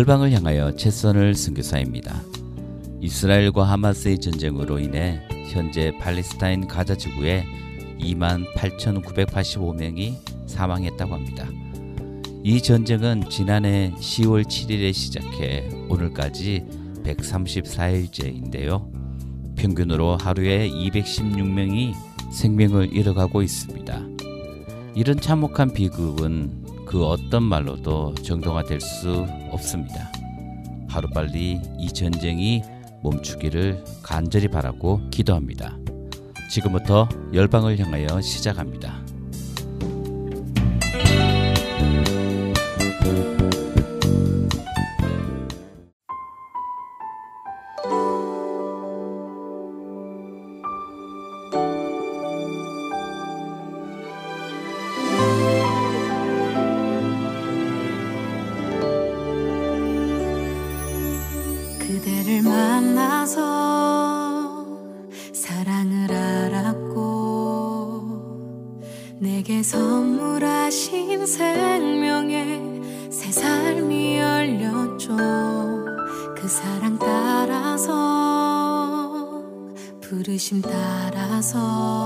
열방을 향하여 최선을 선교사입니다. 이스라엘과 하마스의 전쟁으로 인해 현재 팔레스타인 가자 지구에 2만 8,985명이 사망했다고 합니다. 이 전쟁은 지난해 10월 7일에 시작해 오늘까지 134일째인데요. 평균으로 하루에 216명이 생명을 잃어가고 있습니다. 이런 참혹한 비극은 그 어떤 말로도 정당화될 수 없습니다. 하루빨리 이 전쟁이 멈추기를 간절히 바라고 기도합니다. 지금부터 열방을 향하여 시작합니다. 부르심 따라서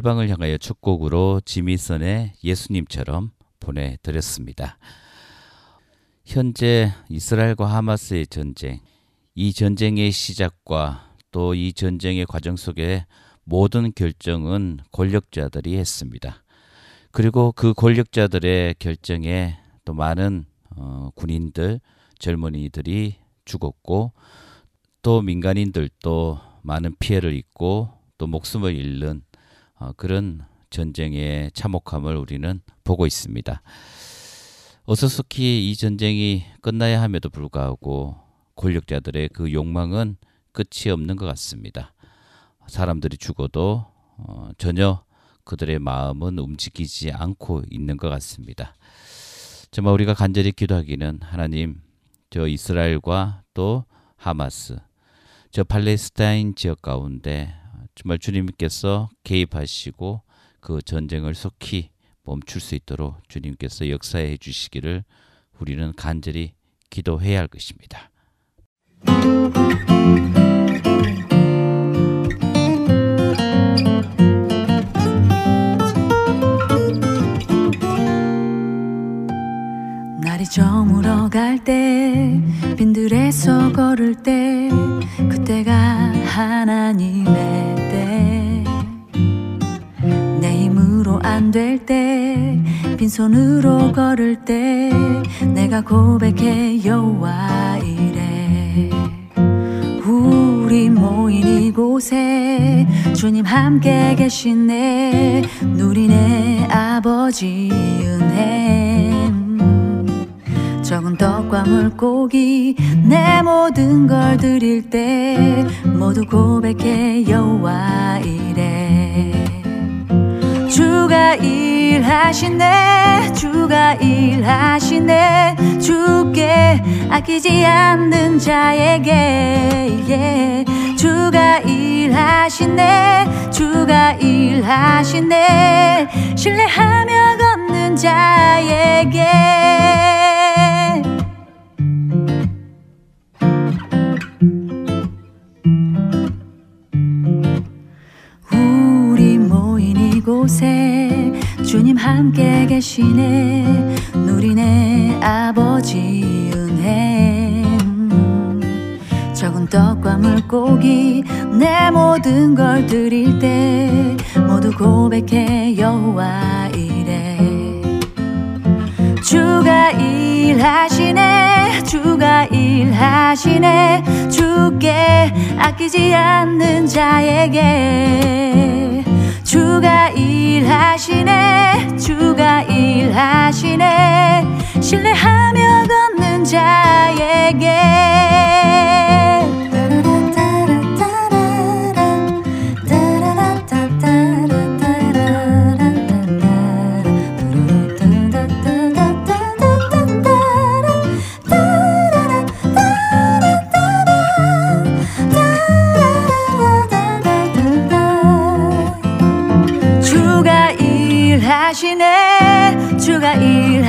열방을 향하여 축곡으로 지미선의 예수님처럼 보내드렸습니다. 현재 이스라엘과 하마스의 전쟁, 이 전쟁의 시작과 또 이 전쟁의 과정 속에 모든 결정은 권력자들이 했습니다. 그리고 그 권력자들의 결정에 또 많은 어, 군인들, 젊은이들이 죽었고 또 민간인들도 많은 피해를 입고 또 목숨을 잃는 어, 그런 전쟁의 참혹함을 우리는 보고 있습니다. 어서속히 이 전쟁이 끝나야 함에도 불구하고 권력자들의 그 욕망은 끝이 없는 것 같습니다. 사람들이 죽어도 어, 전혀 그들의 마음은 움직이지 않고 있는 것 같습니다. 정말 우리가 간절히 기도하기는 하나님 저 이스라엘과 또 하마스 저 팔레스타인 지역 가운데 정말 주님께서 개입하시고 그 전쟁을 속히 멈출 수 있도록 주님께서 역사해 주시기를 우리는 간절히 기도해야 할 것입니다. 날이 저물어 갈 때 빈들에서 걸을 때 그때가 하나님의 때. 내 힘으로 안 될 때 빈손으로 걸을 때 내가 고백해 여호와 이래. 우리 모인 이곳에 주님 함께 계시네. 누리네 아버지 은혜 적은 떡과 물고기 내 모든 걸 드릴 때 모두 고백해 여호와 이래. 주가 일하시네 주가 일하시네. 주께 아끼지 않는 자에게 예. 주가 일하시네 주가 일하시네. 신뢰하며 걷는 자에게 이곳에 주님 함께 계시네. 누리네 아버지 은혜. 적은 떡과 물고기 내 모든 걸 드릴 때 모두 고백해 여호와 이래. 주가 일하시네 주가 일하시네. 주께 아끼지 않는 자에게 주가 일하시네 주가 일하시네 신뢰하며 걷는 자에게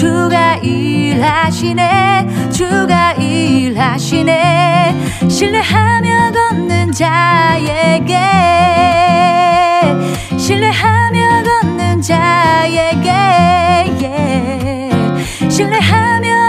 주가 일하시네 주가 일하시네 신뢰하며 걷는 자에게 신뢰하며 걷는 자에게 예. 신뢰하며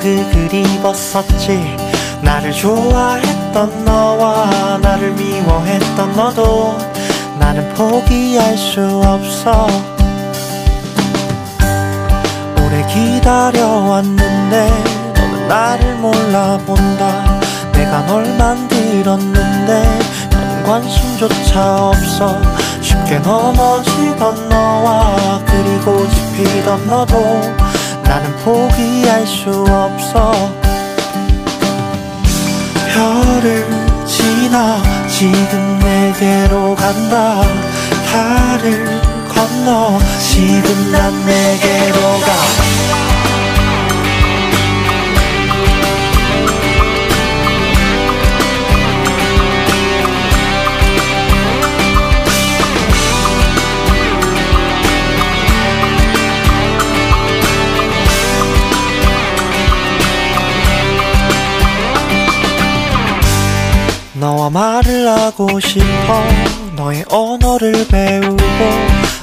흙을 입었었지. 나를 좋아했던 너와 나를 미워했던 너도 나는 포기할 수 없어. 오래 기다려왔는데 너는 나를 몰라본다. 내가 널 만들었는데 너는 관심조차 없어. 쉽게 넘어지던 너와 그리고 집히던 너도 나는 포기할 수 없어. 별을 지나 지금 내게로 간다. 달을 건너 지금 난 내게로 가 말을 하고 싶어. 너의 언어를 배우고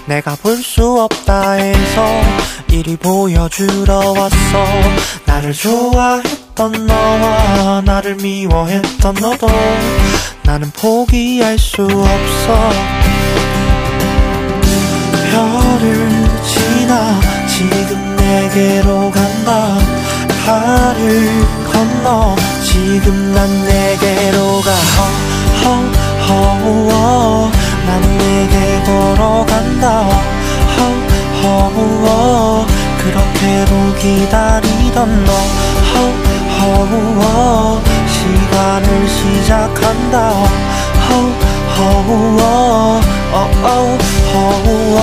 내가 볼 수 없다 해서 이리 보여주러 왔어. 나를 좋아했던 너와 나를 미워했던 너도 나는 포기할 수 없어. 별을 지나 지금 내게로 간다. 달을 건너 지금 난 내게로 가. 허허허 난 내게 걸어간다. 허허허 그렇게도 기다리던 너. 허허허 시간을 시작한다. 허허허 어어 허허허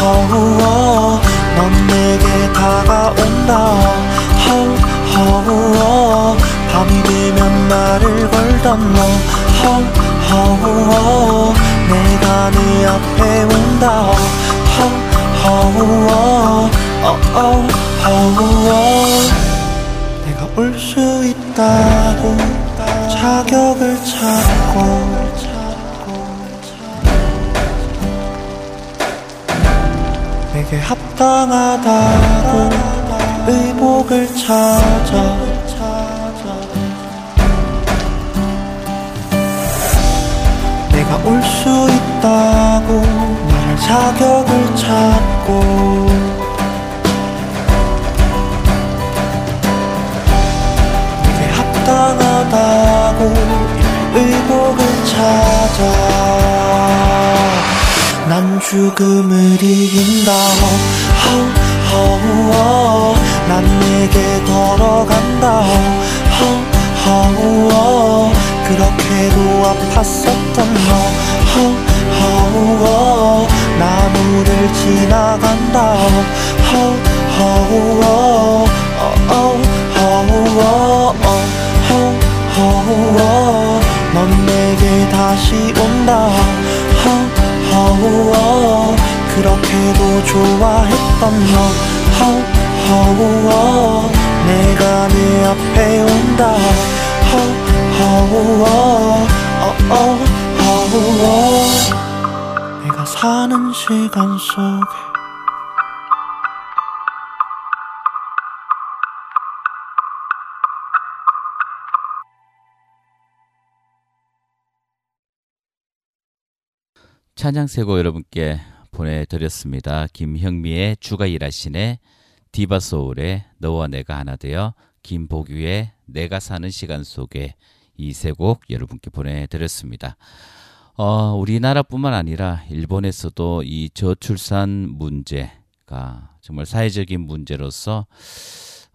허허허 넌 내게 다가온다 허허허 밤이 되면 말을 걸던 너. 허허허 내가 네 앞에 온다. 허허허 어어 허허 내가 올 수 있다고 자격을 찾고. 내게 합당하다고 의복을 찾아 올수 있다고 말할 자격을 찾고. 내게 합당하다고 의복을 찾아. 난 죽음을 이긴다 호. 난 내게 걸어간다 호. 그렇게도 아팠었던 너 호. 나무를 지나간다 호, 호, 호. 어, 어, 호, 호, 어. 호호호 넌 내게 다시 온다 호호호 그렇게도 좋아했던 너. 호호호 내가 네 앞에 온다. 호호호 호호호 내가 사는 시간 속에 찬양 세고 여러분께 보내드렸습니다. 김형미의 주가 일하시네 디바소울의 너와 내가 하나 되어 김복유의 내가 사는 시간 속에 이 세 곡 여러분께 보내드렸습니다. 어, 우리나라뿐만 아니라 일본에서도 이 저출산 문제가 정말 사회적인 문제로서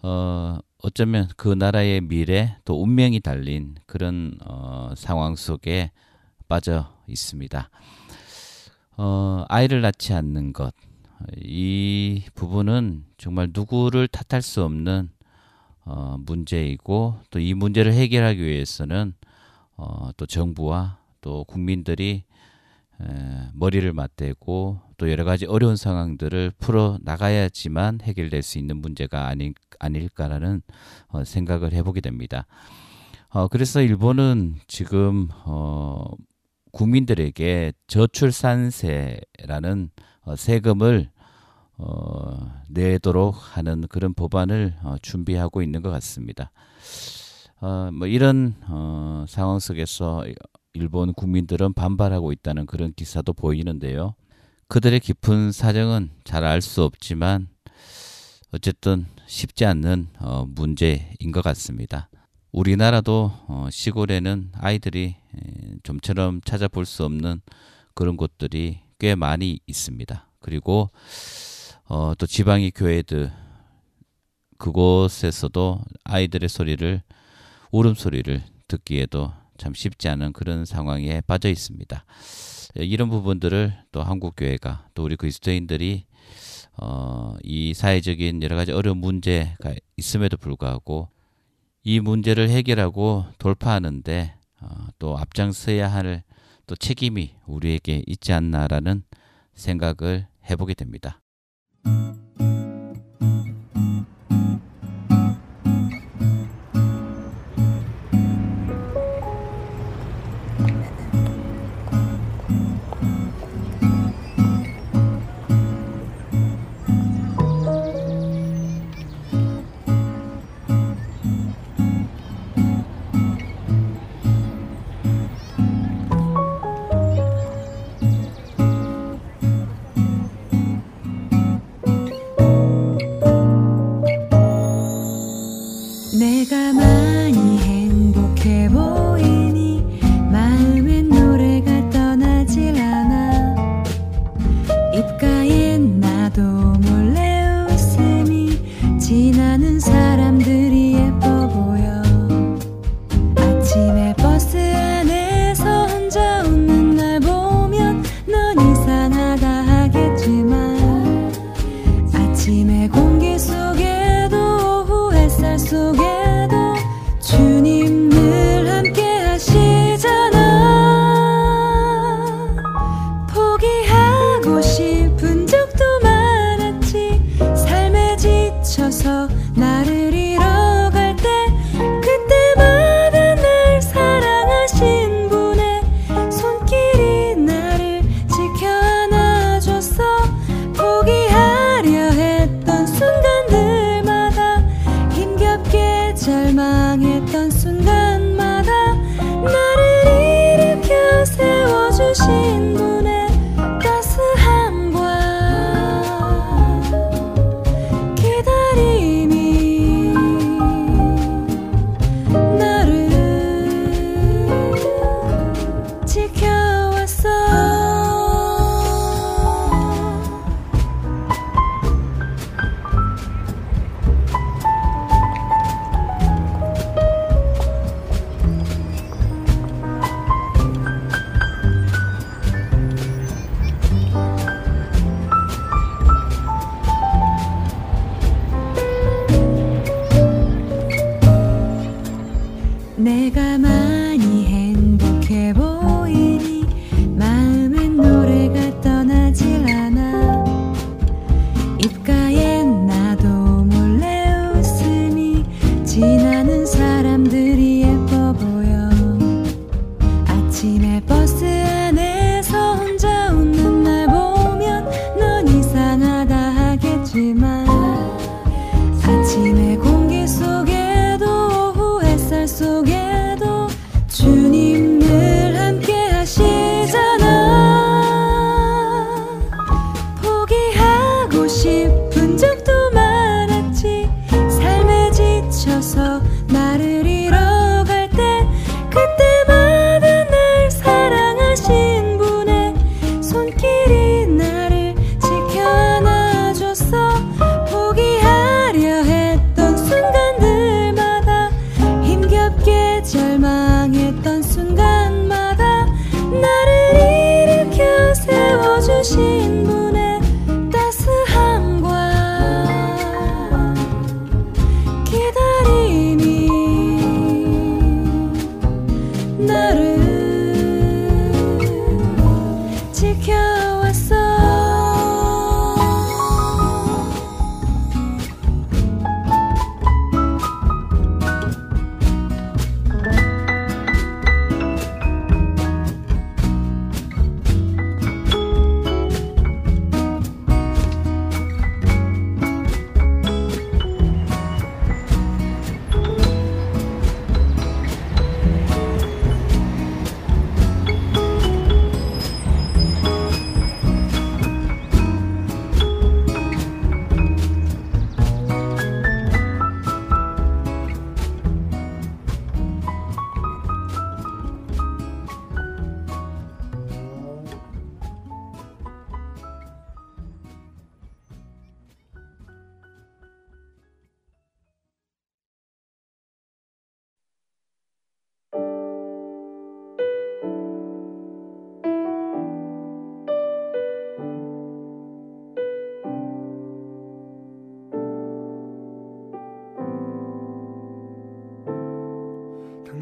어, 어쩌면 그 나라의 미래 또 운명이 달린 그런 어, 상황 속에 빠져 있습니다. 어, 아이를 낳지 않는 것. 이 부분은 정말 누구를 탓할 수 없는 어, 문제이고 또 이 문제를 해결하기 위해서는 어, 또 정부와 또 국민들이 에, 머리를 맞대고 또 여러 가지 어려운 상황들을 풀어 나가야지만 해결될 수 있는 문제가 아니, 아닐까라는 어, 생각을 해보게 됩니다. 어, 그래서 일본은 지금 어, 국민들에게 저출산세라는 어, 세금을 어, 내도록 하는 그런 법안을 어, 준비하고 있는 것 같습니다. 어, 뭐 이런 어, 상황 속에서 일본 국민들은 반발하고 있다는 그런 기사도 보이는데요. 그들의 깊은 사정은 잘 알 수 없지만 어쨌든 쉽지 않는 어, 문제인 것 같습니다. 우리나라도 어, 시골에는 아이들이 에, 좀처럼 찾아볼 수 없는 그런 곳들이 꽤 많이 있습니다. 그리고 어, 또 지방의 교회들 그곳에서도 아이들의 소리를 울음소리를 듣기에도 참 쉽지 않은 그런 상황에 빠져 있습니다. 에, 이런 부분들을 또 한국 교회가 또 우리 그리스도인들이 어, 이 사회적인 여러 가지 어려운 문제가 있음에도 불구하고 이 문제를 해결하고 돌파하는데 어, 또 앞장서야 할 또 책임이 우리에게 있지 않나라는 생각을 해보게 됩니다. 사는 사람.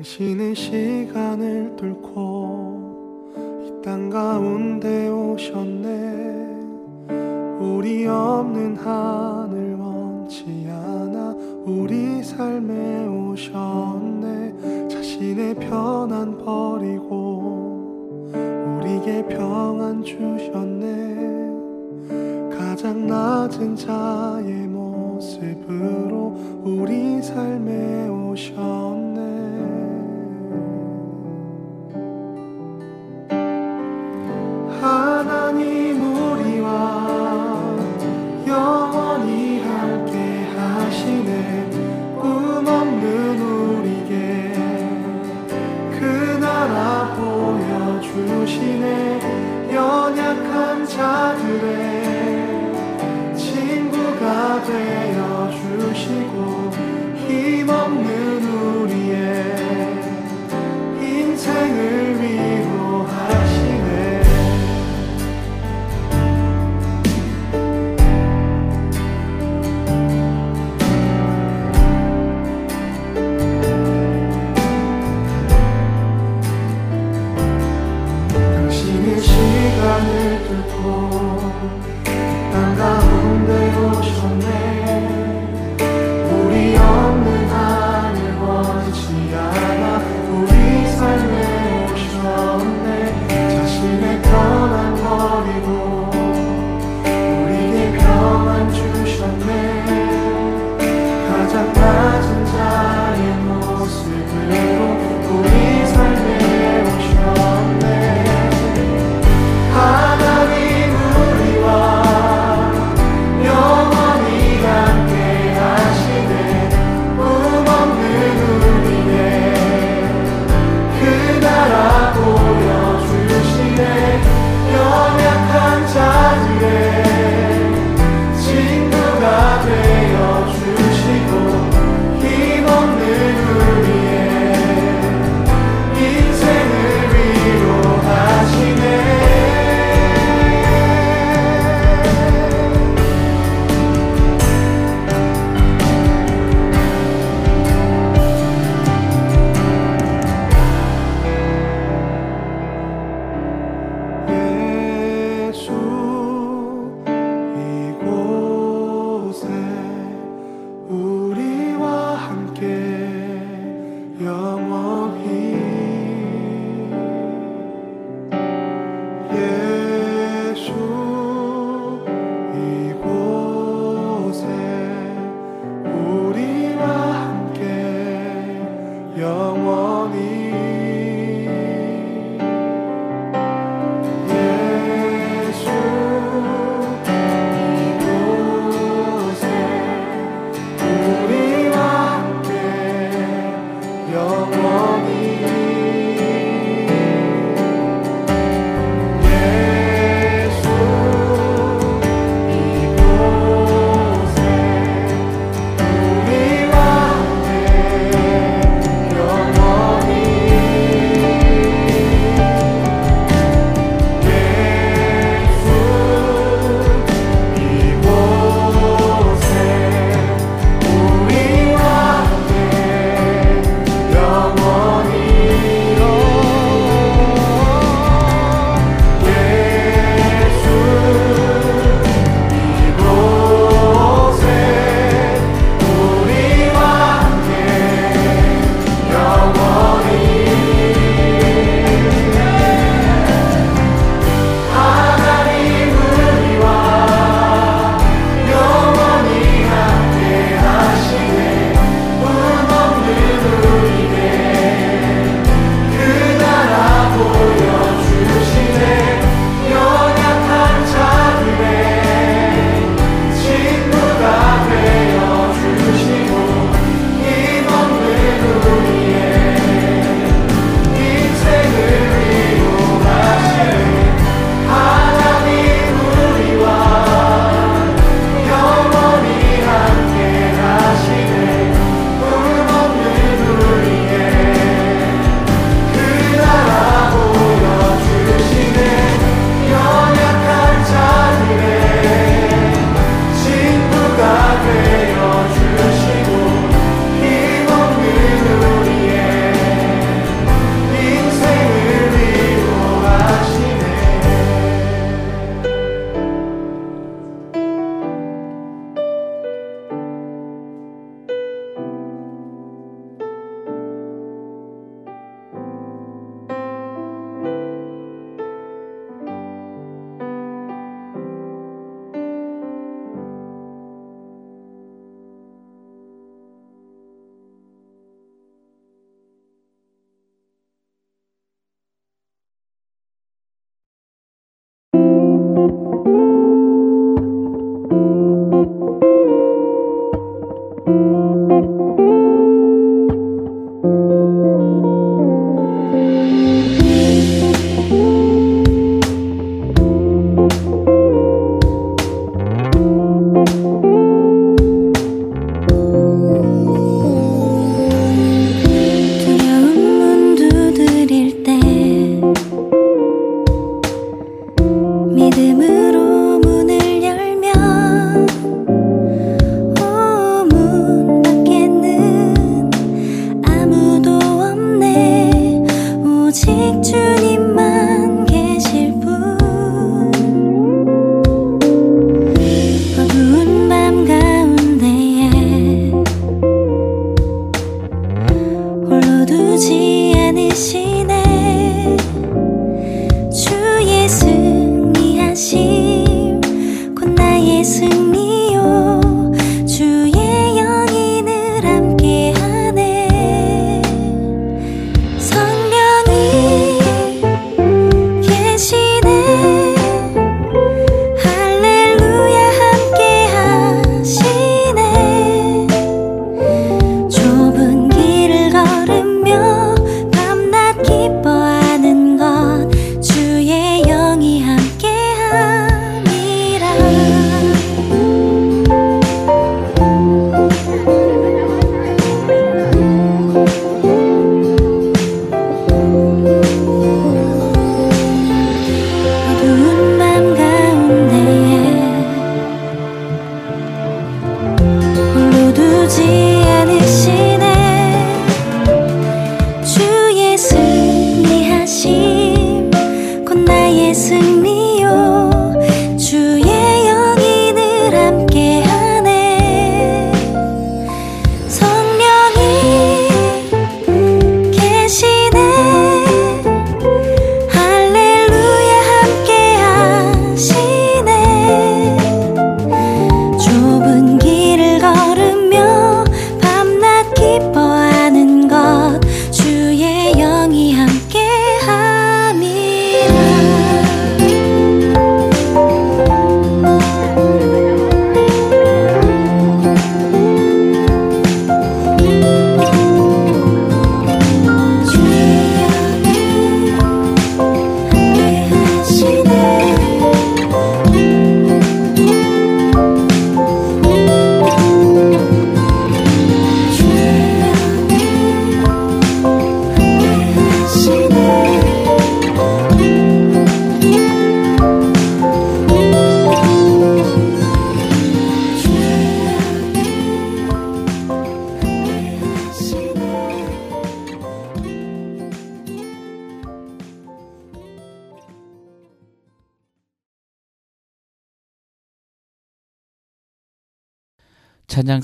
당신의 시간을 뚫고 이 땅 가운데 오셨네. 우리 없는 하늘 원치 않아 우리 삶에 오셨네. 자신의 편안 버리고 우리에게 평안 주셨네. 가장 낮은 자의 모습으로 우리 삶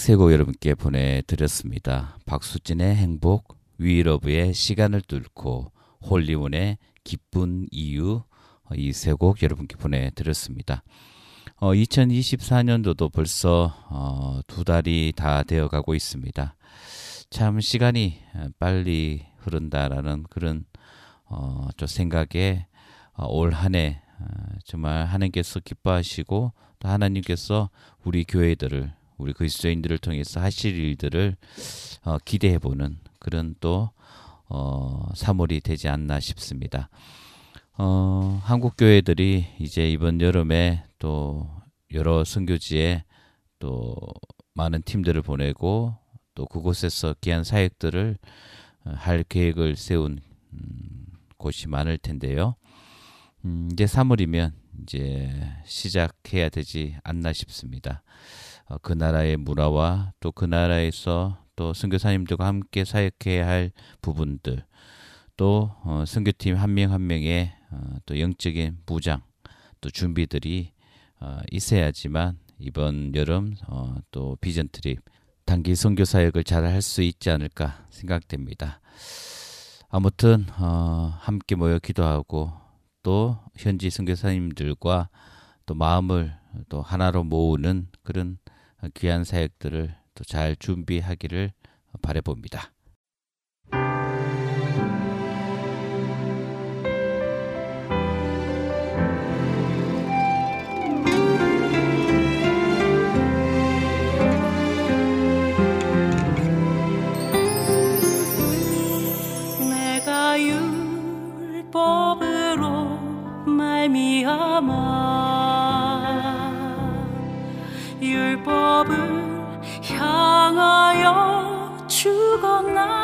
세곡 여러분께 보내드렸습니다. 박수진의 행복, 위러브의 시간을 뚫고 홀리문의 기쁜 이유 이 세 곡 여러분께 보내드렸습니다. 어, 2024년도도 벌써 어, 두 달이 다 되어가고 있습니다. 참 시간이 빨리 흐른다라는 그런 어, 좀 생각에 어, 올 한해 어, 정말 하나님께서 기뻐하시고 또 하나님께서 우리 교회들을 우리 그리스도인들을 통해서 하실 일들을 어, 기대해보는 그런 또 어, 3월이 되지 않나 싶습니다. 어, 한국 교회들이 이제 이번 여름에 또 여러 선교지에 또 많은 팀들을 보내고 또 그곳에서 귀한 사역들을 어, 할 계획을 세운 음, 곳이 많을 텐데요. 음, 이제 3월이면 이제 시작해야 되지 않나 싶습니다. 어, 그 나라의 문화와 또 그 나라에서 또 선교사님들과 함께 사역해야 할 부분들 또 어, 선교팀 한 명 한 명의 어, 또 영적인 부장 또 준비들이 어, 있어야지만 이번 여름 어, 또 비전 트립 단기 선교 사역을 잘 할 수 있지 않을까 생각됩니다. 아무튼 어, 함께 모여 기도하고 또 현지 선교사님들과 또 마음을 또 하나로 모으는 그런 귀한 사역들을 또 잘 준비하기를 바래봅니다. 죽었나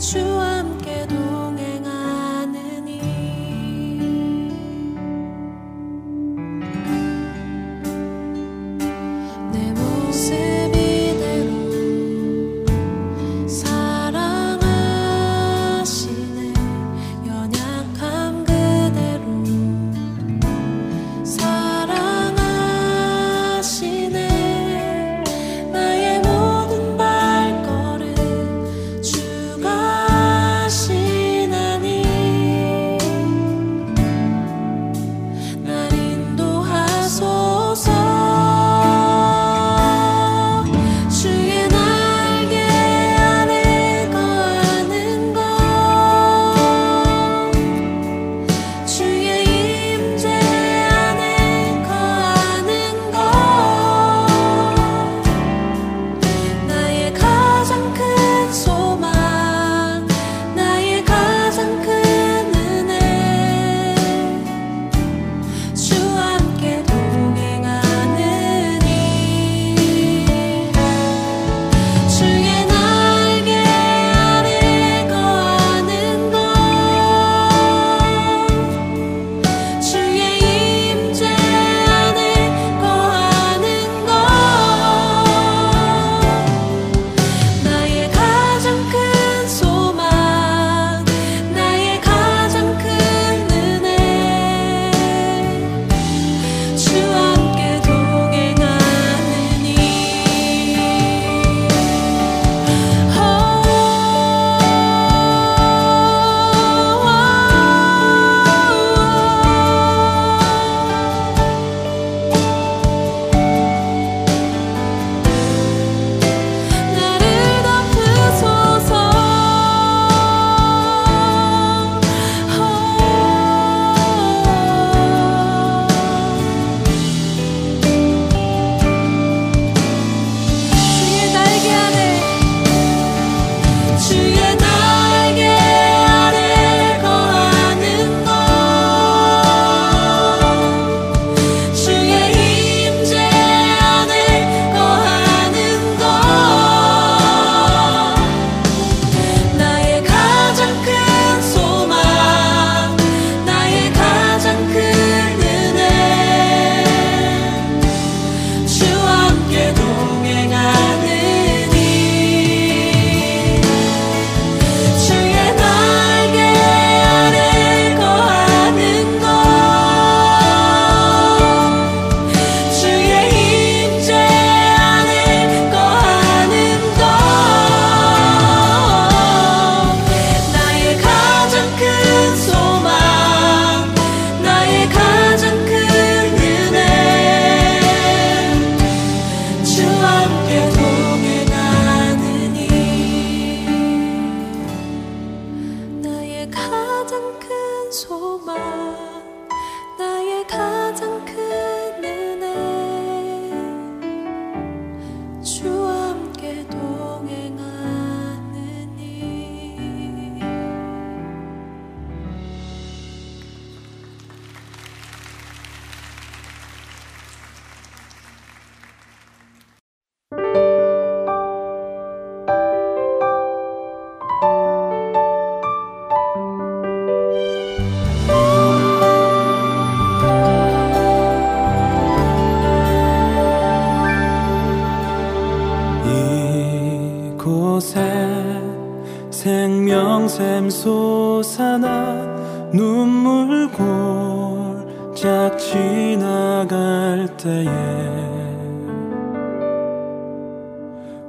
은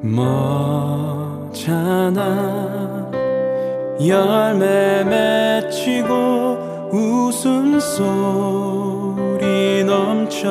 멋잖아. 열매 맺히고 웃음소리 넘쳐나리라.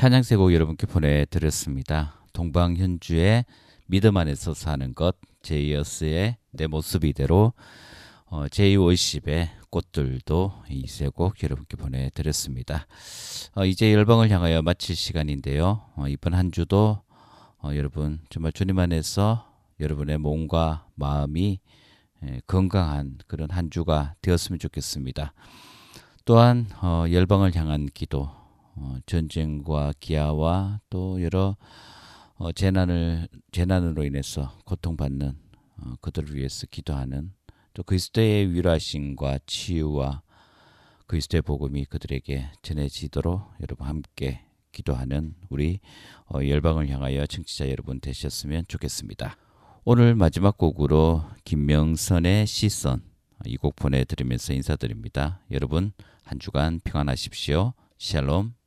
찬양세 곡 여러분께 보내드렸습니다. 동방현주의 믿음 안에서 사는 것 제이어스의 내 모습 이대로 어, 제이워십의 꽃들도 이 세 곡 여러분께 보내드렸습니다. 어, 이제 열방을 향하여 마칠 시간인데요. 어, 이번 한 주도 어, 여러분 정말 주님 안에서 여러분의 몸과 마음이 에, 건강한 그런 한 주가 되었으면 좋겠습니다. 또한 어, 열방을 향한 기도, 어, 전쟁과 기아와 또 여러 어, 재난을 재난으로 인해서 고통받는 어, 그들을 위해서 기도하는 또 그리스도의 위로하심과 치유와 그리스도의 복음이 그들에게 전해지도록 여러분 함께 기도하는 우리 어, 열방을 향하여 청취자 여러분 되셨으면 좋겠습니다. 오늘 마지막 곡으로 김명선의 시선 이 곡 보내드리면서 인사드립니다. 여러분 한 주간 평안하십시오. 샬롬.